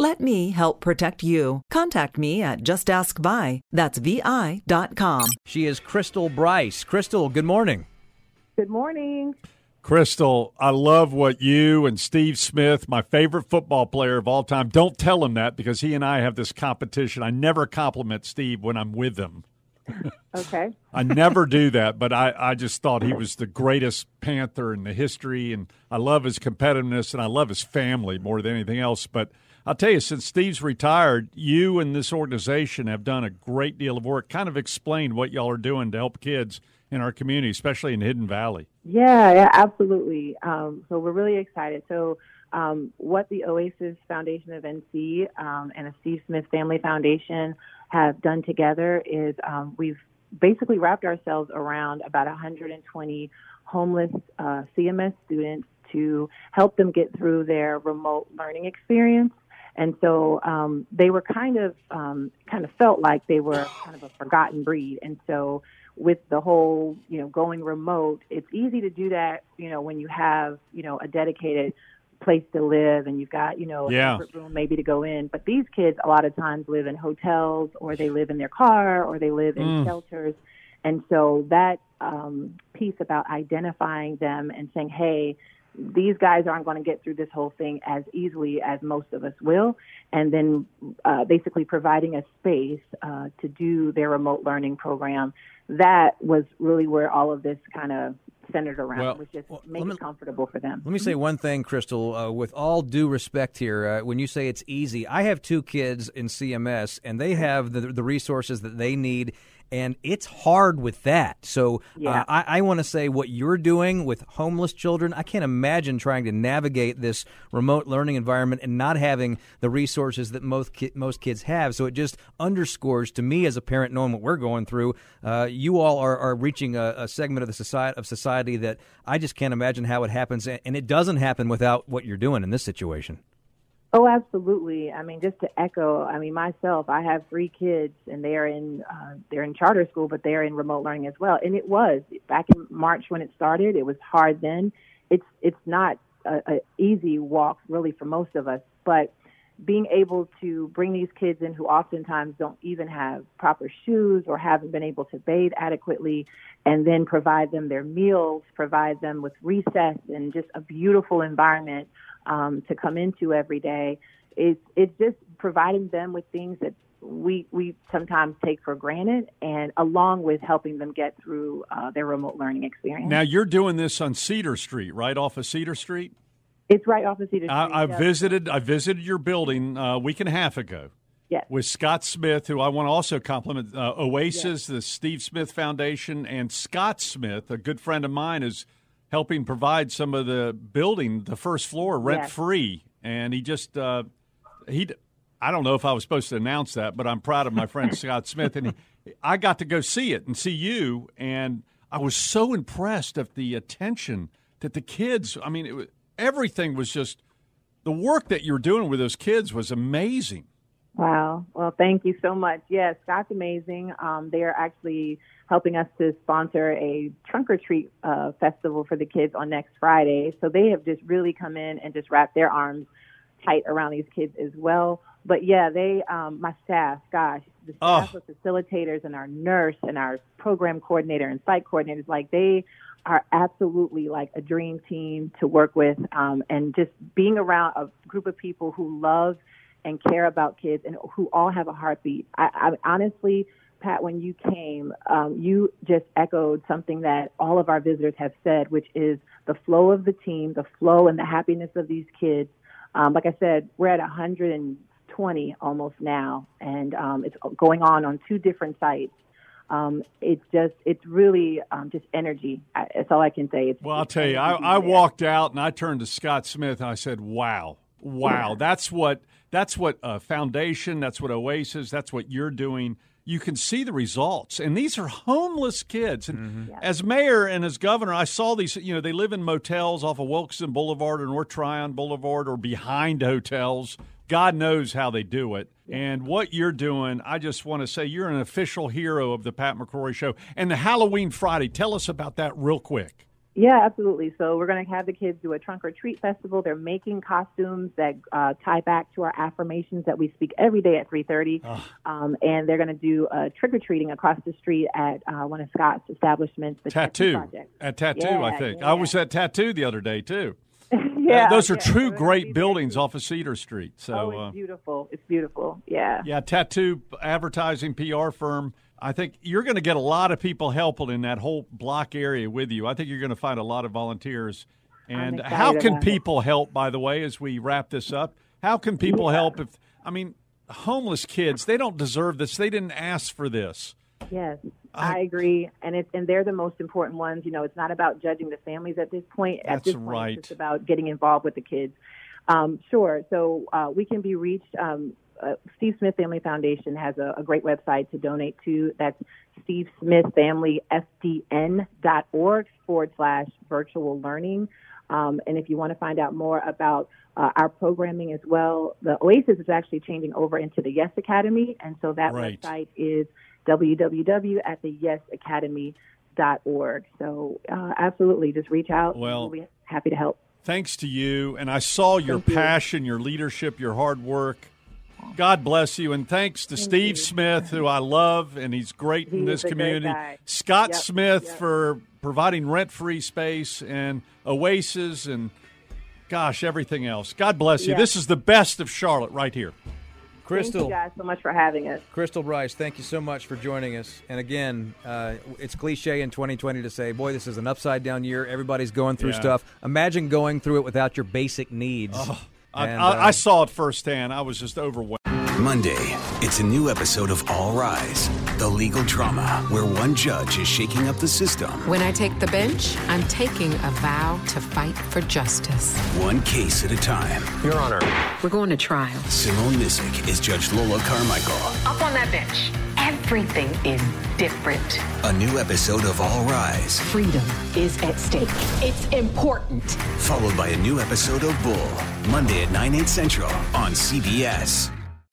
Let me help protect you. Contact me at justaskvi. That's vi.com. She is Crystal Bryce. Crystal, good morning. Good morning. Crystal, I love what you and Steve Smith, my favorite football player of all time, don't tell him that because he and I have this competition. I never compliment Steve when I'm with him. Okay. I never do that, but I, I just thought he was the greatest Panther in the history, and I love his competitiveness and I love his family more than anything else. But I'll tell you, since Steve's retired, you and this organization have done a great deal of work. Kind of explain what y'all are doing to help kids in our community, especially in Hidden Valley. Yeah, yeah, absolutely. Um, so we're really excited. So um, what the Oasis Foundation of NC um, and the Steve Smith Family Foundation have done together is um, we've basically wrapped ourselves around about 120 homeless uh, CMS students to help them get through their remote learning experience. And so um, they were kind of um, kind of felt like they were kind of a forgotten breed. And so with the whole you know going remote, it's easy to do that you know when you have you know a dedicated place to live and you've got you know a Yeah. separate room maybe to go in. But these kids a lot of times live in hotels or they live in their car or they live in Mm. shelters. And so that um, piece about identifying them and saying, hey, these guys aren't going to get through this whole thing as easily as most of us will. And then uh, basically providing a space uh, to do their remote learning program. That was really where all of this kind of centered around, Well, was just well, make me- it comfortable for them. Let me say one thing, Crystal. Uh, with all due respect here, uh, when you say it's easy, I have two kids in CMS, and they have the, the resources that they need, and it's hard with that. So Yeah. uh, I, I want to say what you're doing with homeless children. I can't imagine trying to navigate this remote learning environment and not having the resources that most ki- most kids have. So it just underscores to me as a parent, knowing what we're going through. Uh, you all are, are reaching a, a segment of the society of society that I just can't imagine how it happens, and and it doesn't happen without what you're doing in this situation. Oh, absolutely. I mean, just to echo, I mean, myself, I have three kids, and they're in uh, they're in charter school, but they're in remote learning as well. And it was back in March when it started. It was hard then. It's it's not a, a easy walk really for most of us, but being able to bring these kids in who oftentimes don't even have proper shoes or haven't been able to bathe adequately and then provide them their meals, provide them with recess and just a beautiful environment um, to come into every day. It's, it's just providing them with things that we, we sometimes take for granted and along with helping them get through uh, their remote learning experience. Now, you're doing this on Cedar Street, right off of Cedar Street? it's right off of Cedar Street. I, I yeah. visited. I visited your building uh, a week and a half ago. Yes. With Scott Smith, who I want to also compliment, uh, Oasis, the Steve Smith Foundation, and Scott Smith, a good friend of mine, is helping provide some of the building, the first floor, rent free. And he just uh, he. I don't know if I was supposed to announce that, but I'm proud of my friend Scott Smith, and he, I got to go see it and see you, and I was so impressed at the attention that the kids. I mean, it, everything was just the work that you're doing with those kids was amazing. Wow. Well, thank you so much. Yes, Scott's amazing. Um, they are actually helping us to sponsor a trunk or treat uh, festival for the kids on next Friday. So they have just really come in and just wrapped their arms tight around these kids as well. but yeah, they um, my staff, gosh, the staff oh. facilitators and our nurse and our program coordinator and site coordinators, like they are absolutely like a dream team to work with, um, and just being around a group of people who love and care about kids and who all have a heartbeat. I, I honestly, Pat, when you came, um, you just echoed something that all of our visitors have said, which is the flow of the team, the flow and the happiness of these kids. Um, like I said, we're at 120 almost now, and um, it's going on on two different sites. Um, it's just, it's really um, just energy. That's all I can say. It's, well, I'll tell you, I, I walked out and I turned to Scott Smith and I said, "Wow, wow, that's what that's what a foundation, that's what Oasis, that's what you're doing." you can see the results. And these are homeless kids. And mm-hmm. as mayor and as governor, I saw these, you know, they live in motels off of Wilkinson Boulevard or North Tryon Boulevard or behind hotels. God knows how they do it. And what you're doing, I just want to say you're an official hero of the Pat McCrory Show. And the Halloween Friday, tell us about that real quick. Yeah, absolutely. So we're going to have the kids do a trunk or treat festival. They're making costumes that uh, tie back to our affirmations that we speak every day at 3:30, oh. um, and they're going to do a trick or treating across the street at uh, one of Scott's establishments, the Tattoo, Tattoo at Tattoo. Yeah, I think yeah. I was at Tattoo the other day too. yeah, uh, those are yeah, true great buildings off of Cedar Street. So oh, it's uh, beautiful. It's beautiful. Yeah. Yeah, Tattoo advertising PR firm I think you're going to get a lot of people helping in that whole block area with you. I think you're going to find a lot of volunteers. And how can people help, by the way, as we wrap this up? How can people yeah. help if, I mean, homeless kids, they don't deserve this. They didn't ask for this. Yes, I, I agree, and it's and they're the most important ones. You know, it's not about judging the families at this point. That's at this point, right. It's about getting involved with the kids. Um, sure. So uh, we can be reached. Um, uh, Steve Smith Family Foundation has a, a, great website to donate to. That's Steve Smith Family forward slash virtual learning. Um, and if you want to find out more about uh, our programming as well, the Oasis is actually changing over into the Yes Academy. And so that right. website is www at the Yes Academy.org. So uh, absolutely, just reach out. Well, we'll be happy to help. Thanks to you. And I saw your Thank passion, you. your leadership, your hard work. God bless you, and thanks to Thank Steve you. Smith, who I love, and he's great he in this community. Scott yep. Smith yep. for providing rent-free space and Oasis, and gosh, everything else. God bless you. Yep. This is the best of Charlotte right here. Crystal, thank you guys so much for having us. Crystal Bryce, thank you so much for joining us. And again, uh, it's cliche in 2020 to say, "Boy, this is an upside down year. Everybody's going through yeah. stuff." Imagine going through it without your basic needs. Oh. I, and, I, uh, I saw it firsthand. I was just overwhelmed. Monday, it's a new episode of All Rise, the legal drama where one judge is shaking up the system. When I take the bench, I'm taking a vow to fight for justice. One case at a time. Your Honor. We're going to trial. Simone Missick is Judge Lola Carmichael. Up on that bench. Everything is different. A new episode of All Rise. Freedom is at stake. It's important. Followed by a new episode of Bull, Monday at 9, 8 central on CBS.